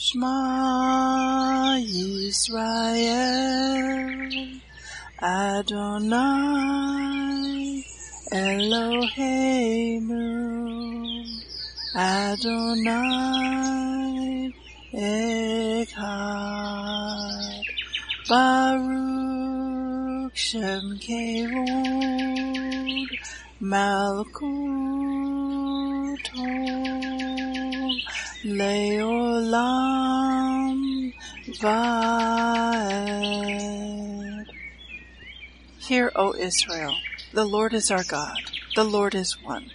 Shema Yisrael Adonai Eloheinu Adonai Echad Baruch Shem Kevod Malkuto Leolam Vaed. Hear, O Israel, the Lord is our God, the Lord is one.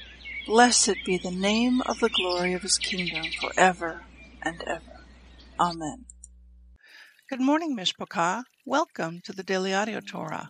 Blessed be the name of the glory of his kingdom forever and ever. Amen. Good morning, Mishpachah. Welcome to the Daily Audio Torah.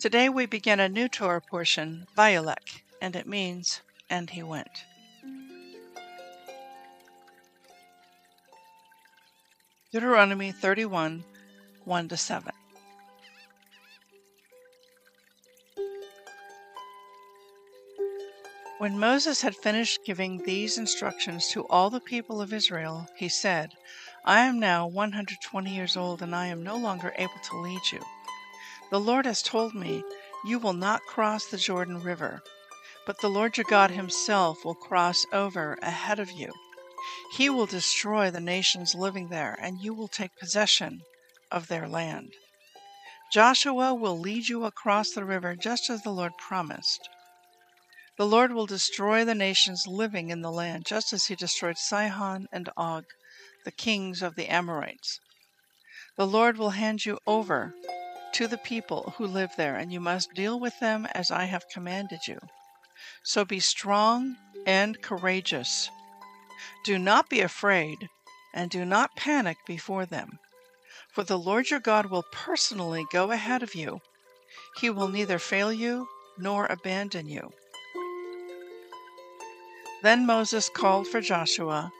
Today we begin a new Torah portion, Vayelech, and it means, and he went. Deuteronomy 31 1 to 7. When Moses had finished giving these instructions to all the people of Israel, he said, I am now 120 years old and I am no longer able to lead you. The Lord has told me, You will not cross the Jordan River, but the Lord your God himself will cross over ahead of you. He will destroy the nations living there, and you will take possession of their land. Joshua will lead you across the river just as the Lord promised. The Lord will destroy the nations living in the land, just as he destroyed Sihon and Og, the kings of the Amorites. The Lord will hand you over to the people who live there, and you must deal with them as I have commanded you. So be strong and courageous. Do not be afraid, and do not panic before them. For the Lord your God will personally go ahead of you. He will neither fail you nor abandon you. Then Moses called for Joshua,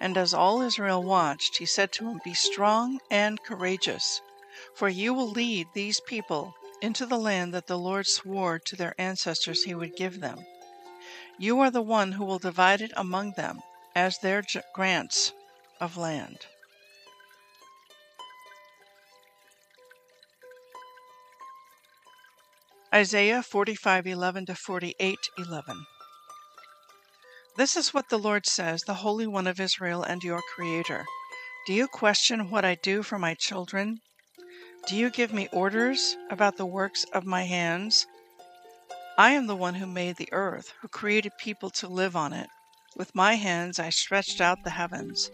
and as all Israel watched, he said to him, Be strong and courageous for you will lead these people into the land that the Lord swore to their ancestors he would give them. You are the one who will divide it among them as their grants of land. Isaiah 45:11 to 48:11 This is what the Lord says, the Holy One of Israel and your Creator. Do you question what I do for my children do you give me orders about the works of my hands? I am the one who made the earth, who created people to live on it. With my hands I stretched out the heavens.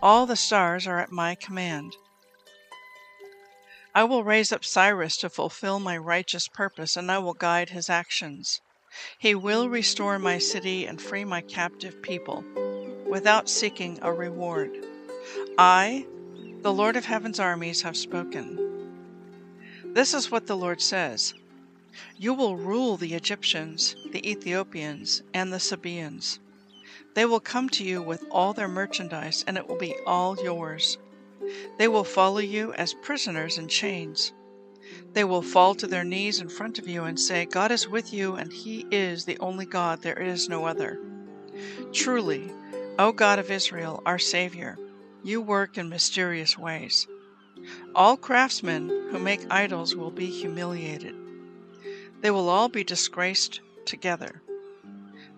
All the stars are at my command. I will raise up Cyrus to fulfill my righteous purpose, and I will guide his actions. He will restore my city and free my captive people, without seeking a reward. I, the Lord of heaven's armies, have spoken. This is what the Lord says You will rule the Egyptians, the Ethiopians, and the Sabaeans. They will come to you with all their merchandise, and it will be all yours. They will follow you as prisoners in chains. They will fall to their knees in front of you and say, God is with you, and He is the only God, there is no other. Truly, O God of Israel, our Savior, you work in mysterious ways. All craftsmen who make idols will be humiliated. They will all be disgraced together.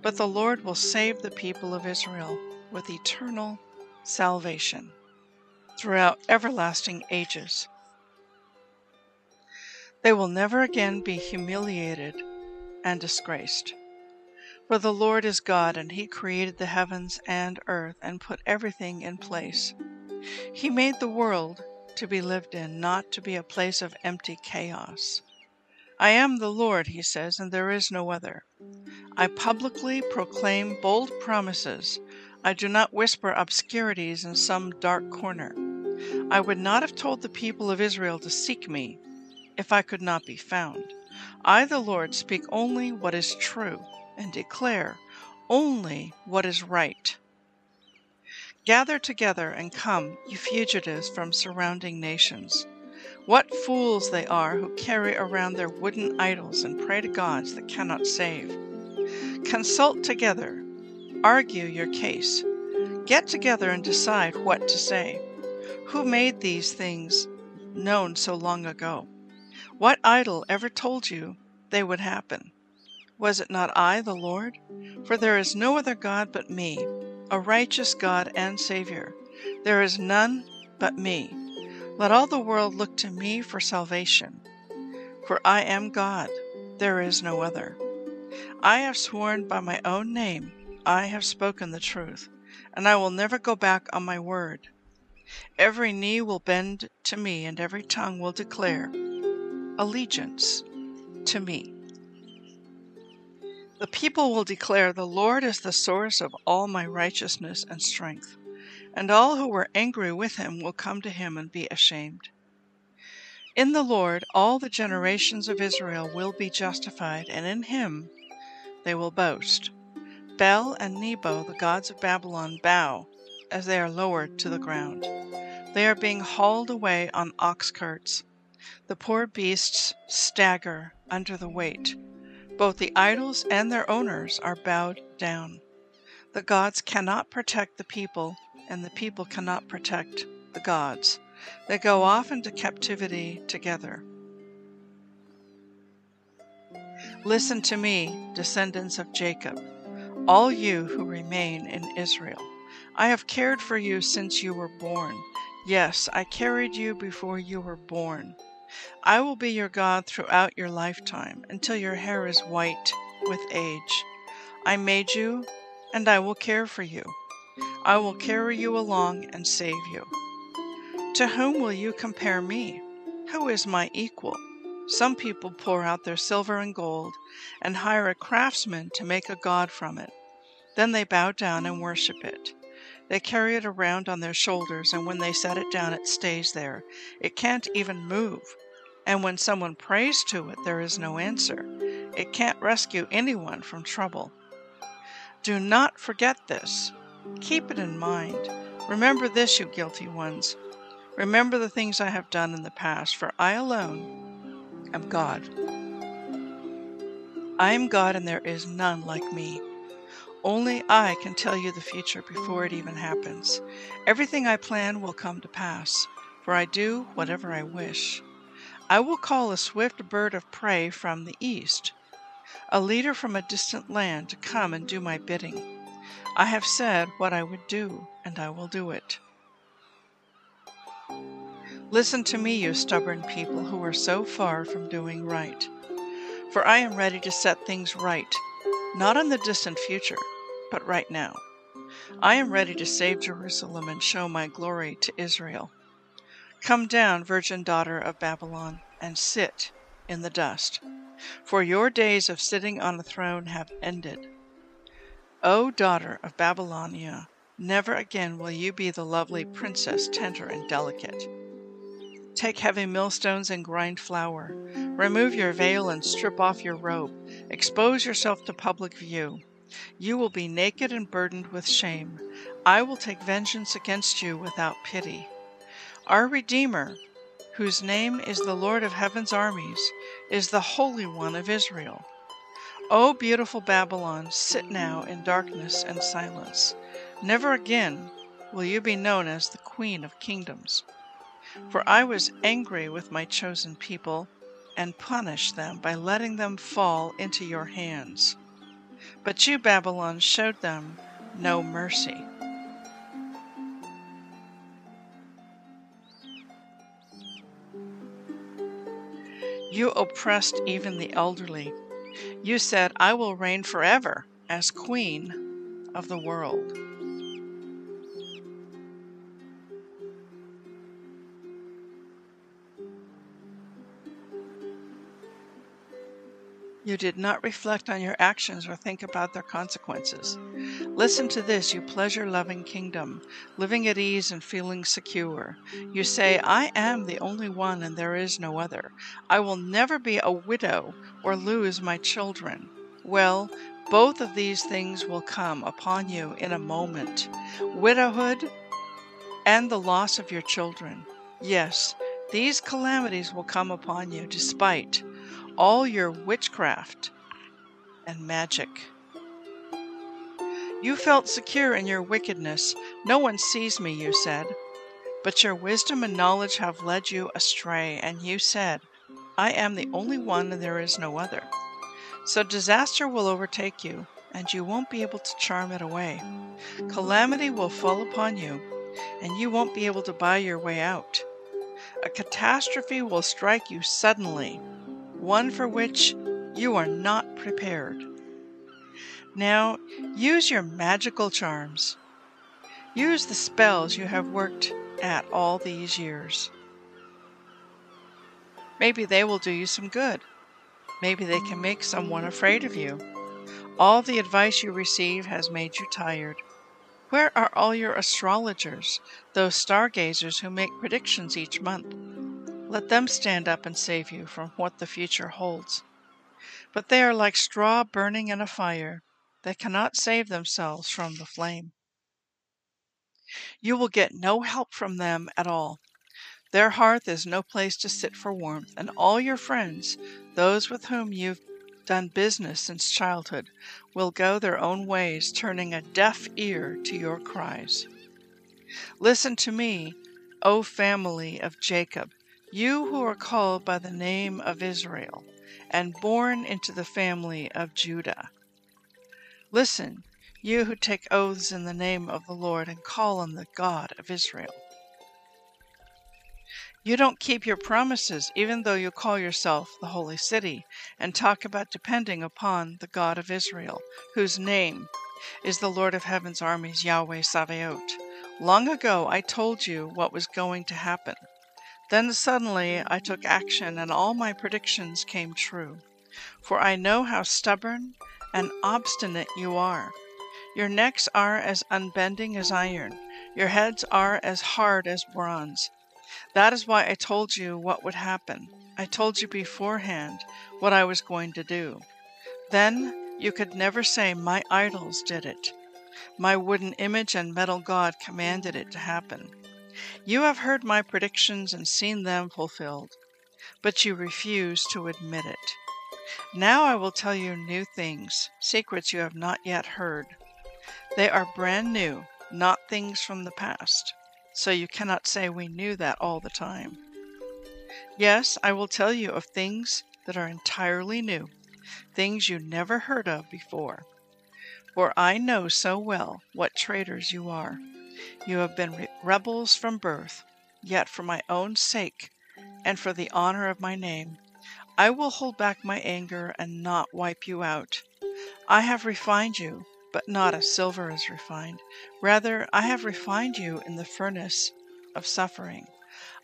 But the Lord will save the people of Israel with eternal salvation throughout everlasting ages. They will never again be humiliated and disgraced. For the Lord is God, and He created the heavens and earth and put everything in place. He made the world to be lived in, not to be a place of empty chaos. I am the Lord, he says, and there is no other. I publicly proclaim bold promises. I do not whisper obscurities in some dark corner. I would not have told the people of Israel to seek me if I could not be found. I, the Lord, speak only what is true and declare only what is right. Gather together and come, you fugitives from surrounding nations. What fools they are who carry around their wooden idols and pray to gods that cannot save. Consult together, argue your case, get together and decide what to say. Who made these things known so long ago? What idol ever told you they would happen? Was it not I, the Lord? For there is no other God but me, a righteous God and Savior. There is none but me. Let all the world look to me for salvation. For I am God, there is no other. I have sworn by my own name, I have spoken the truth, and I will never go back on my word. Every knee will bend to me, and every tongue will declare allegiance to me. The people will declare, The Lord is the source of all my righteousness and strength, and all who were angry with him will come to him and be ashamed. In the Lord all the generations of Israel will be justified, and in him they will boast. Bel and Nebo, the gods of Babylon, bow as they are lowered to the ground. They are being hauled away on ox carts the poor beasts stagger under the weight. Both the idols and their owners are bowed down. The gods cannot protect the people, and the people cannot protect the gods. They go off into captivity together. Listen to me, descendants of Jacob, all you who remain in Israel. I have cared for you since you were born. Yes, I carried you before you were born. I will be your God throughout your lifetime until your hair is white with age. I made you, and I will care for you. I will carry you along and save you. To whom will you compare me? Who is my equal? Some people pour out their silver and gold and hire a craftsman to make a god from it. Then they bow down and worship it. They carry it around on their shoulders, and when they set it down, it stays there. It can't even move. And when someone prays to it, there is no answer. It can't rescue anyone from trouble. Do not forget this. Keep it in mind. Remember this, you guilty ones. Remember the things I have done in the past, for I alone am God. I am God, and there is none like me. Only I can tell you the future before it even happens. Everything I plan will come to pass, for I do whatever I wish. I will call a swift bird of prey from the east, a leader from a distant land to come and do my bidding. I have said what I would do, and I will do it. Listen to me, you stubborn people who are so far from doing right. For I am ready to set things right not in the distant future, but right now. I am ready to save Jerusalem and show my glory to Israel. Come down, virgin daughter of Babylon, and sit in the dust, for your days of sitting on a throne have ended. O daughter of Babylonia, never again will you be the lovely princess, tender and delicate. Take heavy millstones and grind flour. Remove your veil and strip off your robe. Expose yourself to public view. You will be naked and burdened with shame. I will take vengeance against you without pity. Our Redeemer, whose name is the Lord of heaven's armies, is the Holy One of Israel. O beautiful Babylon, sit now in darkness and silence. Never again will you be known as the Queen of Kingdoms. For I was angry with my chosen people and punished them by letting them fall into your hands. But you, Babylon, showed them no mercy. You oppressed even the elderly. You said, I will reign forever as queen of the world. You did not reflect on your actions or think about their consequences. Listen to this, you pleasure loving kingdom, living at ease and feeling secure. You say, I am the only one and there is no other. I will never be a widow or lose my children. Well, both of these things will come upon you in a moment widowhood and the loss of your children. Yes, these calamities will come upon you despite all your witchcraft and magic. You felt secure in your wickedness. No one sees me, you said. But your wisdom and knowledge have led you astray, and you said, I am the only one and there is no other. So disaster will overtake you, and you won't be able to charm it away. Calamity will fall upon you, and you won't be able to buy your way out. A catastrophe will strike you suddenly, one for which you are not prepared. Now, use your magical charms. Use the spells you have worked at all these years. Maybe they will do you some good. Maybe they can make someone afraid of you. All the advice you receive has made you tired. Where are all your astrologers, those stargazers who make predictions each month? Let them stand up and save you from what the future holds. But they are like straw burning in a fire. They cannot save themselves from the flame. You will get no help from them at all. Their hearth is no place to sit for warmth, and all your friends, those with whom you've done business since childhood, will go their own ways, turning a deaf ear to your cries. Listen to me, O family of Jacob, you who are called by the name of Israel, and born into the family of Judah. Listen, you who take oaths in the name of the Lord and call on the God of Israel. You don't keep your promises, even though you call yourself the Holy City and talk about depending upon the God of Israel, whose name is the Lord of Heaven's armies, Yahweh Sabaoth. Long ago I told you what was going to happen. Then suddenly I took action, and all my predictions came true. For I know how stubborn and obstinate you are. Your necks are as unbending as iron, your heads are as hard as bronze. That is why I told you what would happen. I told you beforehand what I was going to do. Then you could never say, My idols did it. My wooden image and metal god commanded it to happen. You have heard my predictions and seen them fulfilled, but you refuse to admit it. Now I will tell you new things, secrets you have not yet heard. They are brand new, not things from the past, so you cannot say we knew that all the time. Yes, I will tell you of things that are entirely new, things you never heard of before. For I know so well what traitors you are. You have been re- rebels from birth, yet for my own sake and for the honor of my name, I will hold back my anger and not wipe you out. I have refined you, but not as silver is refined. Rather, I have refined you in the furnace of suffering.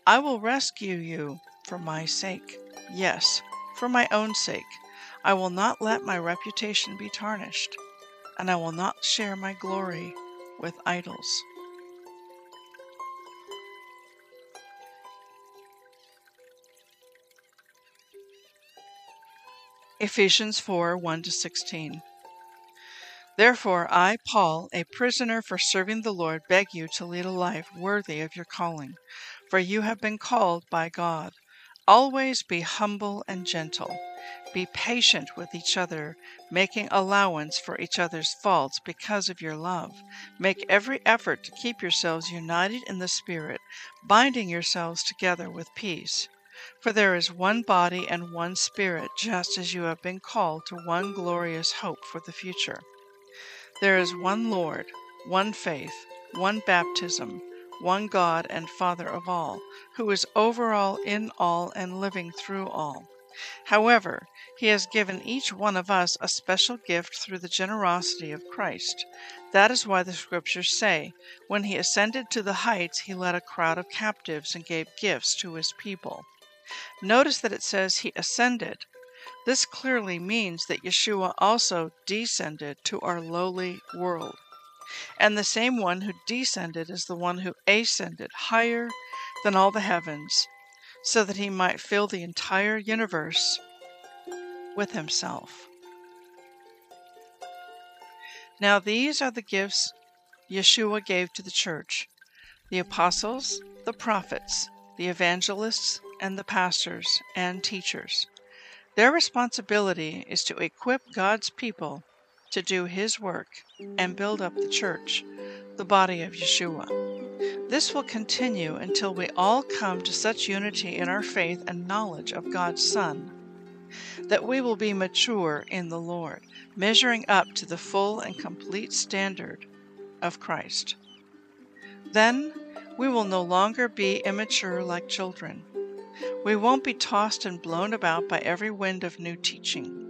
I will rescue you for my sake. Yes, for my own sake. I will not let my reputation be tarnished, and I will not share my glory with idols. Ephesians 4 1 16. Therefore, I, Paul, a prisoner for serving the Lord, beg you to lead a life worthy of your calling, for you have been called by God. Always be humble and gentle. Be patient with each other, making allowance for each other's faults because of your love. Make every effort to keep yourselves united in the Spirit, binding yourselves together with peace. For there is one body and one Spirit, just as you have been called to one glorious hope for the future. There is one Lord, one faith, one baptism, one God and Father of all, who is over all, in all, and living through all. However, He has given each one of us a special gift through the generosity of Christ. That is why the Scriptures say, When He ascended to the heights, He led a crowd of captives and gave gifts to His people. Notice that it says He ascended. This clearly means that Yeshua also descended to our lowly world. And the same one who descended is the one who ascended higher than all the heavens, so that he might fill the entire universe with himself. Now, these are the gifts Yeshua gave to the church the apostles, the prophets, the evangelists, and the pastors and teachers. Their responsibility is to equip God's people to do His work and build up the church, the body of Yeshua. This will continue until we all come to such unity in our faith and knowledge of God's Son that we will be mature in the Lord, measuring up to the full and complete standard of Christ. Then we will no longer be immature like children. We won't be tossed and blown about by every wind of new teaching.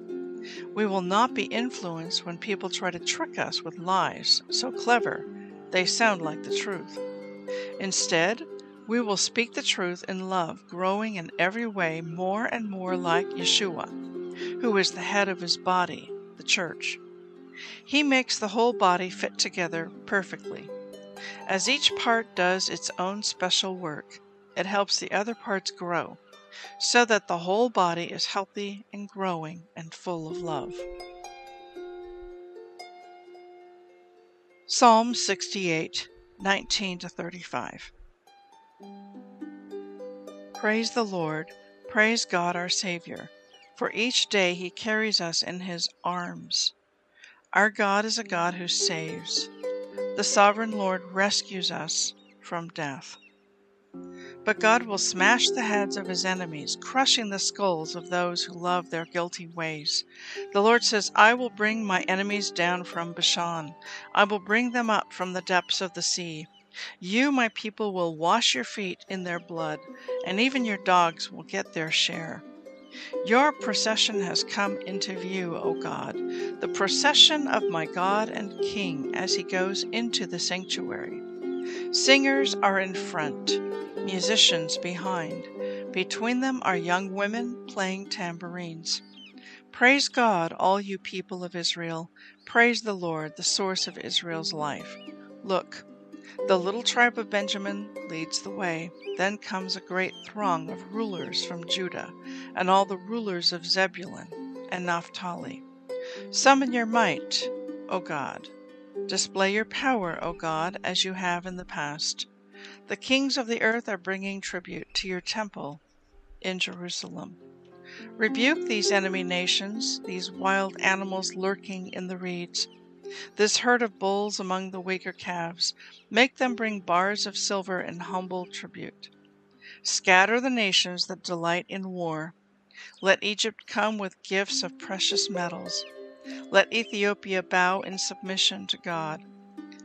We will not be influenced when people try to trick us with lies so clever they sound like the truth. Instead, we will speak the truth in love, growing in every way more and more like Yeshua, who is the head of his body, the church. He makes the whole body fit together perfectly. As each part does its own special work, it helps the other parts grow, so that the whole body is healthy and growing and full of love. Psalm 68, 19 to 35. Praise the Lord, praise God our Savior, for each day He carries us in His arms. Our God is a God who saves. The sovereign Lord rescues us from death. But God will smash the heads of his enemies, crushing the skulls of those who love their guilty ways. The Lord says, I will bring my enemies down from Bashan. I will bring them up from the depths of the sea. You, my people, will wash your feet in their blood, and even your dogs will get their share. Your procession has come into view, O God, the procession of my God and King as he goes into the sanctuary. Singers are in front musicians behind. Between them are young women playing tambourines. Praise God, all you people of Israel. Praise the Lord, the source of Israel's life. Look, the little tribe of Benjamin leads the way. Then comes a great throng of rulers from Judah, and all the rulers of Zebulun and Naphtali. Summon your might, O God. Display your power, O God, as you have in the past. The kings of the earth are bringing tribute to your temple in Jerusalem. Rebuke these enemy nations, these wild animals lurking in the reeds, this herd of bulls among the weaker calves. Make them bring bars of silver in humble tribute. Scatter the nations that delight in war. Let Egypt come with gifts of precious metals. Let Ethiopia bow in submission to God.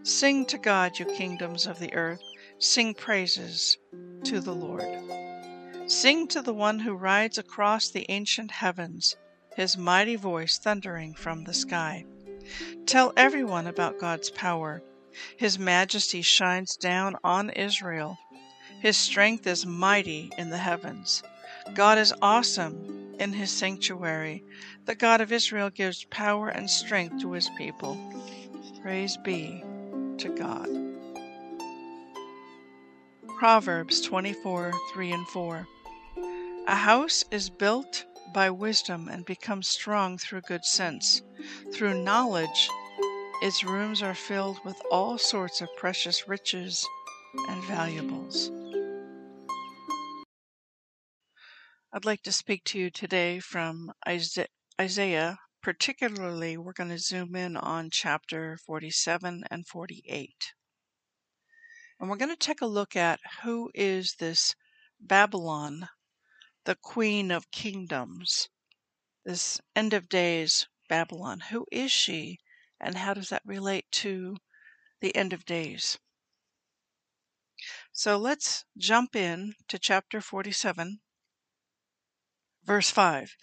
Sing to God, you kingdoms of the earth. Sing praises to the Lord. Sing to the one who rides across the ancient heavens, his mighty voice thundering from the sky. Tell everyone about God's power. His majesty shines down on Israel. His strength is mighty in the heavens. God is awesome in his sanctuary. The God of Israel gives power and strength to his people. Praise be to God. Proverbs 24 3 and 4. A house is built by wisdom and becomes strong through good sense. Through knowledge, Its rooms are filled with all sorts of precious riches and valuables. I'd like to speak to you today from Isaiah. Particularly, we're going to zoom in on chapter 47 and 48. And we're going to take a look at who is this Babylon, the queen of kingdoms, this end of days Babylon. Who is she, and how does that relate to the end of days? So let's jump in to chapter 47 Verse 5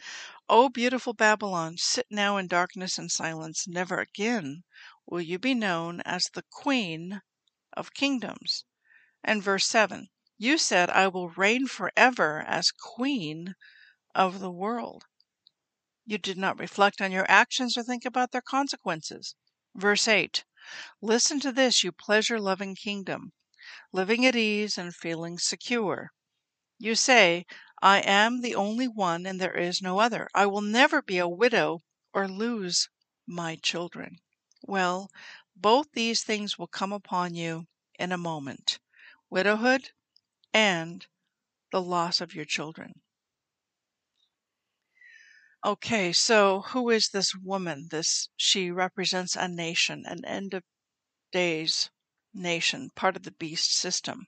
O beautiful Babylon, sit now in darkness and silence. Never again will you be known as the queen of kingdoms. And verse 7 You said, I will reign forever as queen of the world. You did not reflect on your actions or think about their consequences. Verse 8 Listen to this, you pleasure loving kingdom, living at ease and feeling secure. You say, I am the only one and there is no other. I will never be a widow or lose my children. Well, both these things will come upon you in a moment widowhood and the loss of your children. Okay, so who is this woman? This she represents a nation, an end of days nation, part of the beast system.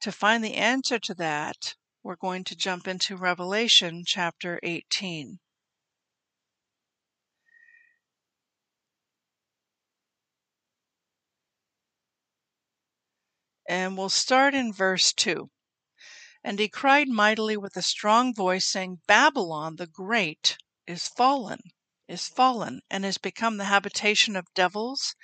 To find the answer to that, we're going to jump into Revelation chapter 18. And we'll start in verse 2. And he cried mightily with a strong voice, saying, Babylon the Great is fallen, is fallen, and is become the habitation of devils,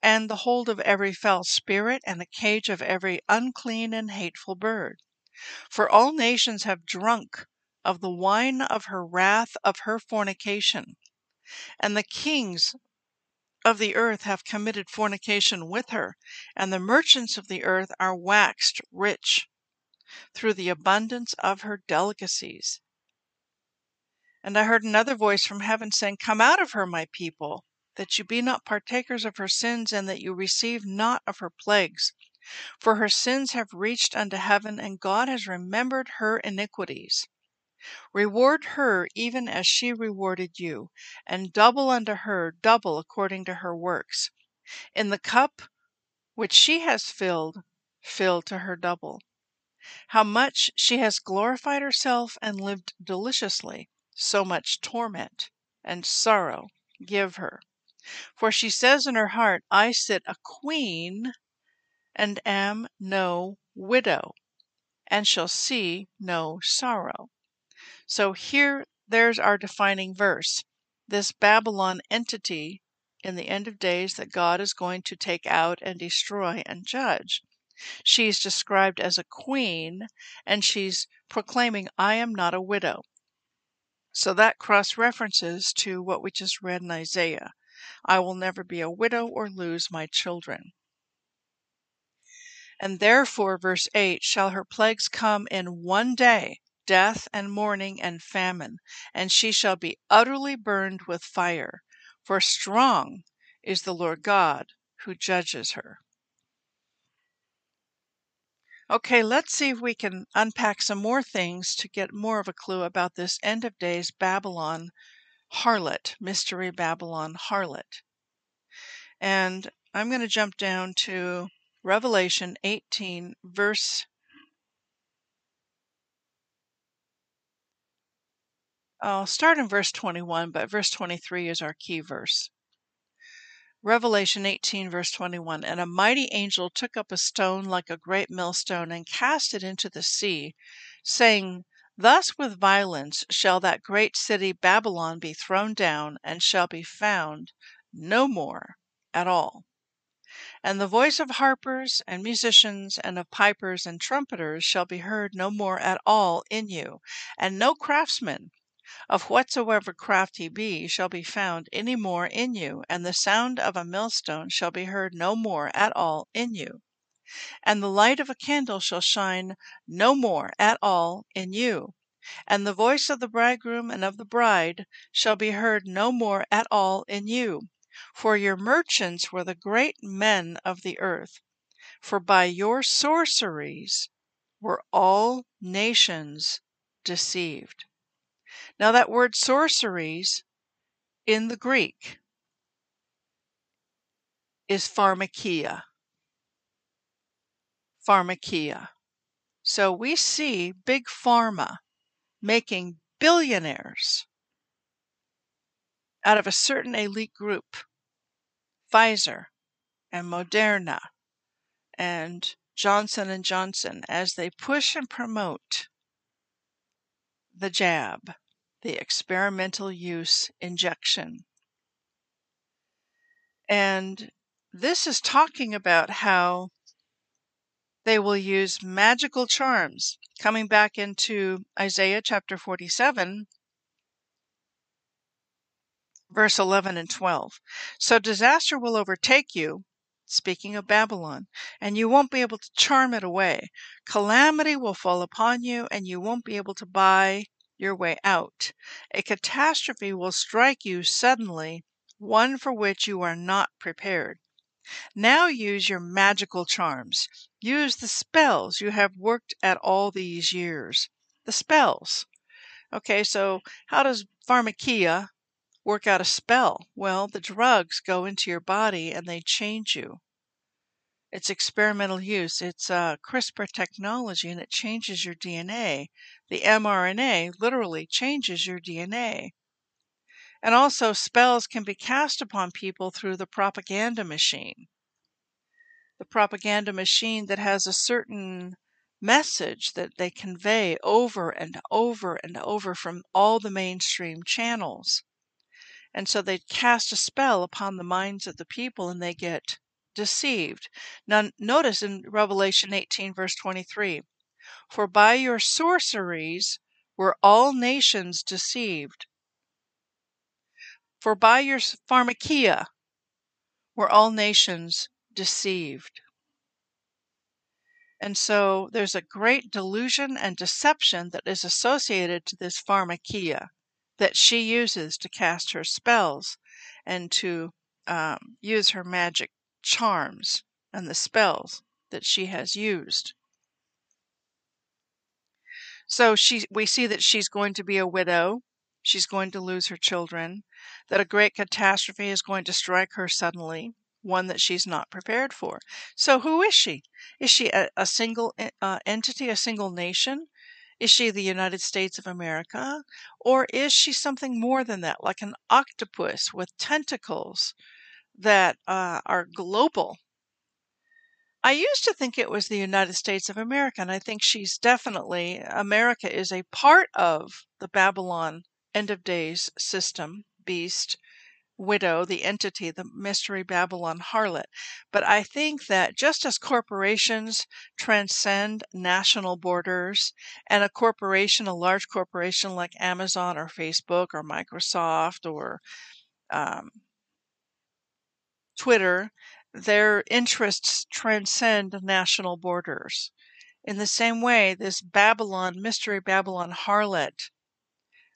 and the hold of every foul spirit, and the cage of every unclean and hateful bird. For all nations have drunk of the wine of her wrath of her fornication, and the kings of the earth have committed fornication with her, and the merchants of the earth are waxed rich through the abundance of her delicacies. And I heard another voice from heaven saying, Come out of her, my people, that you be not partakers of her sins, and that you receive not of her plagues. For her sins have reached unto heaven, and God has remembered her iniquities. Reward her even as she rewarded you, and double unto her double according to her works. In the cup which she has filled, fill to her double. How much she has glorified herself and lived deliciously, so much torment and sorrow give her. For she says in her heart, I sit a queen and am no widow, and shall see no sorrow. So here there's our defining verse. This Babylon entity in the end of days that God is going to take out and destroy and judge. She's described as a queen, and she's proclaiming, I am not a widow. So that cross references to what we just read in Isaiah. I will never be a widow or lose my children. And therefore, verse 8, shall her plagues come in one day, death and mourning and famine, and she shall be utterly burned with fire. For strong is the Lord God who judges her. Okay, let's see if we can unpack some more things to get more of a clue about this end of days Babylon harlot, mystery Babylon harlot. And I'm going to jump down to Revelation 18, verse I'll start in verse 21, but verse 23 is our key verse. Revelation 18, verse 21 And a mighty angel took up a stone like a great millstone and cast it into the sea, saying, Thus with violence shall that great city Babylon be thrown down, and shall be found no more at all. And the voice of harpers and musicians and of pipers and trumpeters shall be heard no more at all in you, and no craftsman, of whatsoever craft he be, shall be found any more in you, and the sound of a millstone shall be heard no more at all in you. And the light of a candle shall shine no more at all in you. And the voice of the bridegroom and of the bride shall be heard no more at all in you For your merchants were the great men of the earth, for by your sorceries were all nations deceived. Now, that word sorceries in the Greek is pharmakia. Pharmakia. So we see big pharma making billionaires out of a certain elite group Pfizer and Moderna and Johnson and Johnson as they push and promote the jab, the experimental use injection. And this is talking about how they will use magical charms. Coming back into Isaiah chapter 47, verse 11 and 12. So disaster will overtake you, speaking of Babylon, and you won't be able to charm it away. Calamity will fall upon you, and you won't be able to buy your way out. A catastrophe will strike you suddenly, one for which you are not prepared. Now use your magical charms. Use the spells you have worked at all these years. The spells. Okay, so how does pharmakia work out a spell? Well, the drugs go into your body and they change you. It's experimental use. It's uh, CRISPR technology and it changes your DNA. The mRNA literally changes your DNA. And also, spells can be cast upon people through the propaganda machine. The propaganda machine that has a certain message that they convey over and over and over from all the mainstream channels. And so they cast a spell upon the minds of the people and they get deceived. Now, notice in Revelation 18, verse 23 For by your sorceries were all nations deceived. For by your pharmakia were all nations deceived. And so there's a great delusion and deception that is associated to this pharmakia that she uses to cast her spells and to um, use her magic charms and the spells that she has used. So she, we see that she's going to be a widow. She's going to lose her children. That a great catastrophe is going to strike her suddenly, one that she's not prepared for. So who is she? Is she a, a single uh, entity, a single nation? Is she the United States of America? Or is she something more than that, like an octopus with tentacles that uh, are global? I used to think it was the United States of America, and I think she's definitely, America is a part of the Babylon end of days system, beast, widow, the entity, the mystery Babylon harlot. But I think that just as corporations transcend national borders, and a corporation, a large corporation like Amazon or Facebook or Microsoft or um, Twitter, their interests transcend national borders. In the same way, this Babylon, mystery Babylon harlot,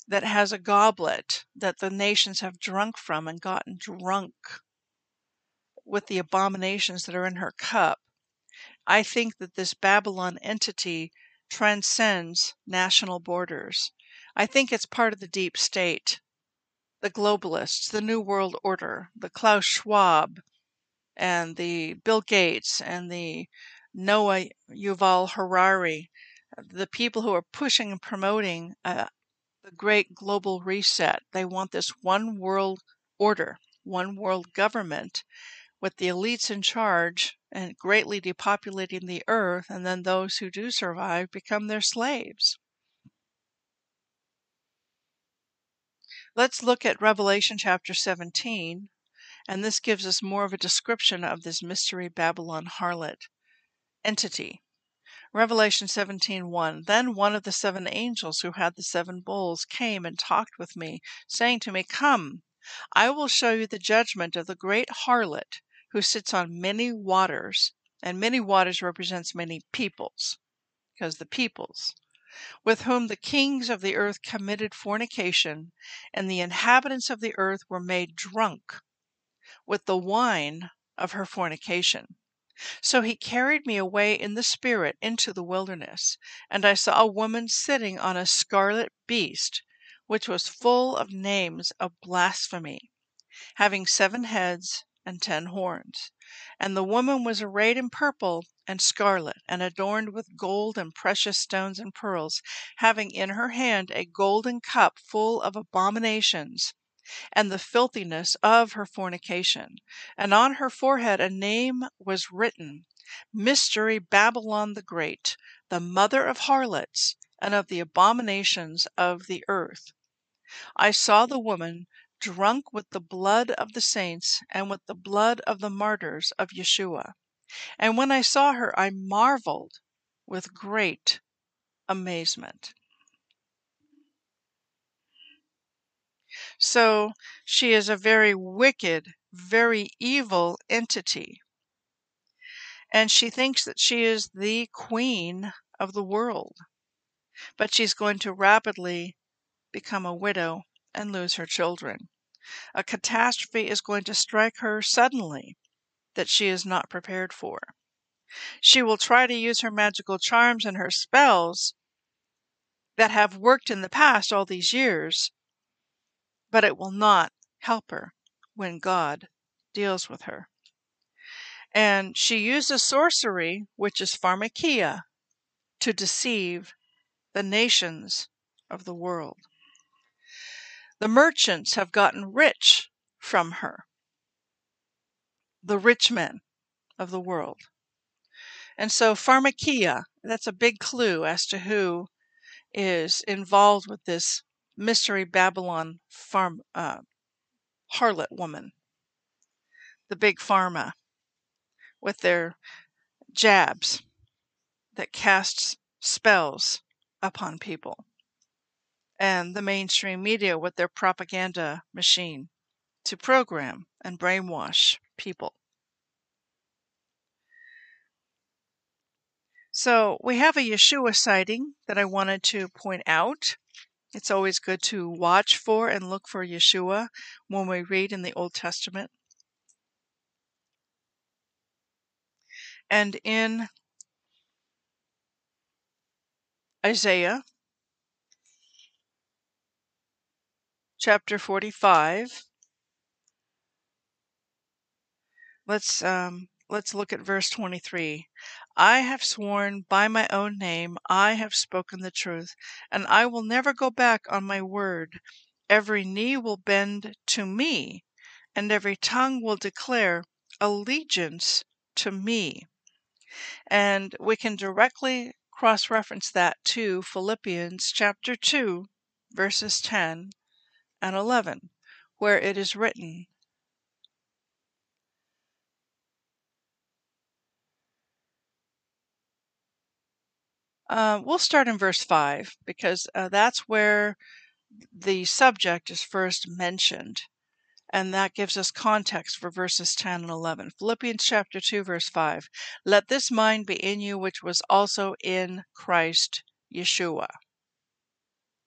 that has a goblet that the nations have drunk from and gotten drunk with the abominations that are in her cup. I think that this Babylon entity transcends national borders. I think it's part of the deep state, the globalists, the New World Order, the Klaus Schwab, and the Bill Gates, and the Noah Yuval Harari, the people who are pushing and promoting a, the great global reset. They want this one world order, one world government with the elites in charge and greatly depopulating the earth, and then those who do survive become their slaves. Let's look at Revelation chapter 17, and this gives us more of a description of this mystery Babylon harlot entity. Revelation 17:1 Then one of the seven angels who had the seven bowls came and talked with me, saying to me, Come, I will show you the judgment of the great harlot who sits on many waters, and many waters represents many peoples, because the peoples, with whom the kings of the earth committed fornication, and the inhabitants of the earth were made drunk with the wine of her fornication. So he carried me away in the spirit into the wilderness, and I saw a woman sitting on a scarlet beast, which was full of names of blasphemy, having seven heads and ten horns. And the woman was arrayed in purple and scarlet, and adorned with gold and precious stones and pearls, having in her hand a golden cup full of abominations and the filthiness of her fornication. And on her forehead a name was written Mystery Babylon the Great, the mother of harlots and of the abominations of the earth. I saw the woman drunk with the blood of the saints and with the blood of the martyrs of Yeshua. And when I saw her, I marveled with great amazement. So she is a very wicked, very evil entity. And she thinks that she is the queen of the world. But she's going to rapidly become a widow and lose her children. A catastrophe is going to strike her suddenly that she is not prepared for. She will try to use her magical charms and her spells that have worked in the past all these years but it will not help her when God deals with her. And she uses sorcery, which is pharmakia, to deceive the nations of the world. The merchants have gotten rich from her, the rich men of the world. And so, pharmakia, that's a big clue as to who is involved with this Mystery Babylon farm uh, harlot woman, the big pharma, with their jabs that casts spells upon people, and the mainstream media with their propaganda machine to program and brainwash people. So we have a Yeshua sighting that I wanted to point out. It's always good to watch for and look for Yeshua when we read in the Old Testament. And in Isaiah chapter 45, let's um, let's look at verse 23. I have sworn by my own name, I have spoken the truth, and I will never go back on my word. Every knee will bend to me, and every tongue will declare allegiance to me. And we can directly cross reference that to Philippians chapter 2, verses 10 and 11, where it is written, Uh, we'll start in verse 5 because uh, that's where the subject is first mentioned. And that gives us context for verses 10 and 11. Philippians chapter 2, verse 5. Let this mind be in you, which was also in Christ Yeshua.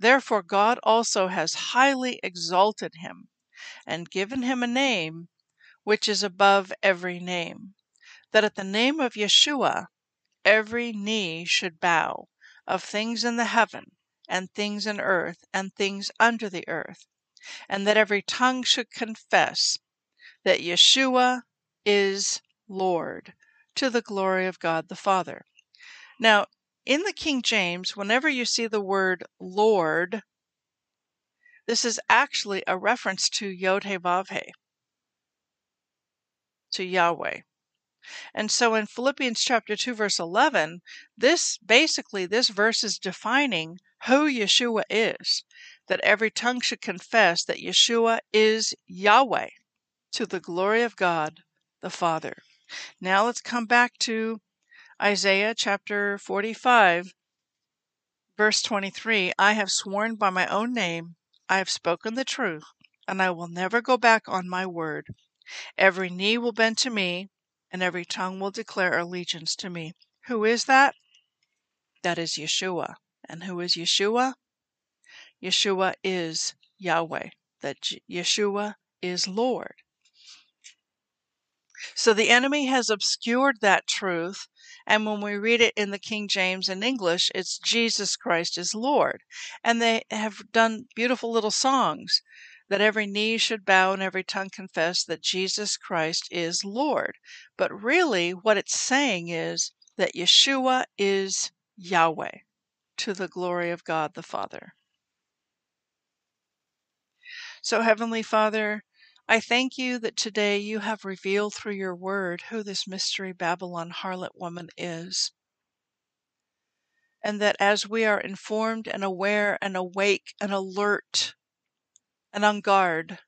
Therefore God also has highly exalted him, and given him a name which is above every name, that at the name of Yeshua every knee should bow, of things in the heaven, and things in earth, and things under the earth, and that every tongue should confess that Yeshua is Lord, to the glory of God the Father. Now, in the King James, whenever you see the word Lord, this is actually a reference to Yod He Vav He, to Yahweh. And so in Philippians chapter 2 verse 11, this basically this verse is defining who Yeshua is, that every tongue should confess that Yeshua is Yahweh to the glory of God the Father. Now let's come back to Isaiah chapter 45, verse 23 I have sworn by my own name, I have spoken the truth, and I will never go back on my word. Every knee will bend to me, and every tongue will declare allegiance to me. Who is that? That is Yeshua. And who is Yeshua? Yeshua is Yahweh. That Yeshua is Lord. So the enemy has obscured that truth. And when we read it in the King James in English, it's Jesus Christ is Lord. And they have done beautiful little songs that every knee should bow and every tongue confess that Jesus Christ is Lord. But really, what it's saying is that Yeshua is Yahweh to the glory of God the Father. So, Heavenly Father, I thank you that today you have revealed through your word who this mystery Babylon harlot woman is. And that as we are informed and aware and awake and alert and on guard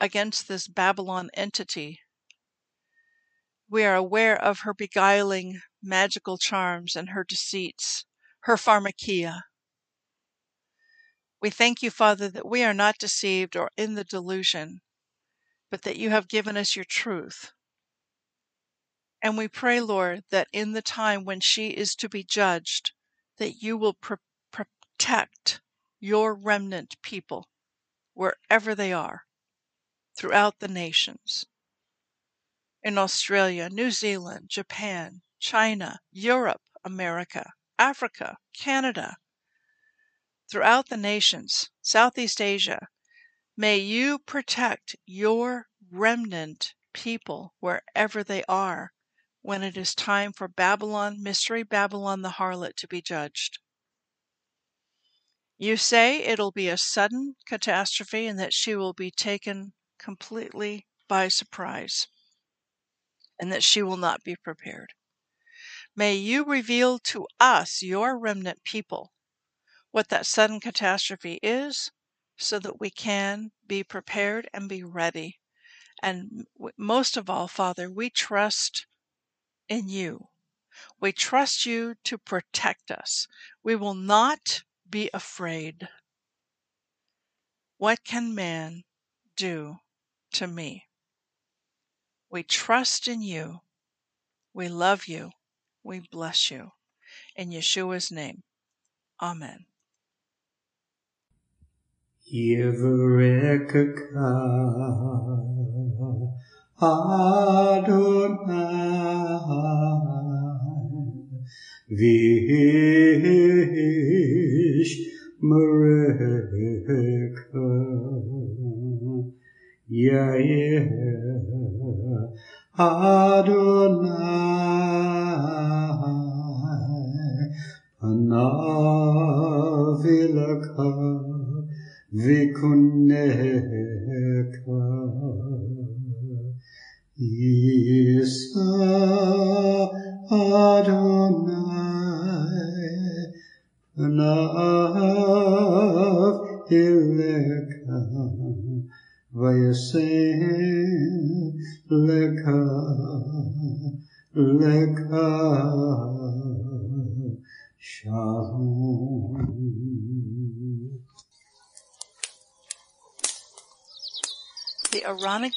against this Babylon entity, we are aware of her beguiling magical charms and her deceits, her pharmakia. We thank you, Father, that we are not deceived or in the delusion but that you have given us your truth. And we pray, Lord, that in the time when she is to be judged, that you will pr- protect your remnant people wherever they are throughout the nations. In Australia, New Zealand, Japan, China, Europe, America, Africa, Canada, throughout the nations, Southeast Asia, May you protect your remnant people wherever they are when it is time for Babylon, Mystery Babylon the harlot, to be judged. You say it'll be a sudden catastrophe and that she will be taken completely by surprise and that she will not be prepared. May you reveal to us, your remnant people, what that sudden catastrophe is so that we can be prepared and be ready. And most of all, Father, we trust in you. We trust you to protect us. We will not be afraid. What can man do to me? We trust in you. We love you. We bless you. In Yeshua's name, Amen. Yevrekka Adonai Vish Mereka Yair Adonai Panavilaka Ve kun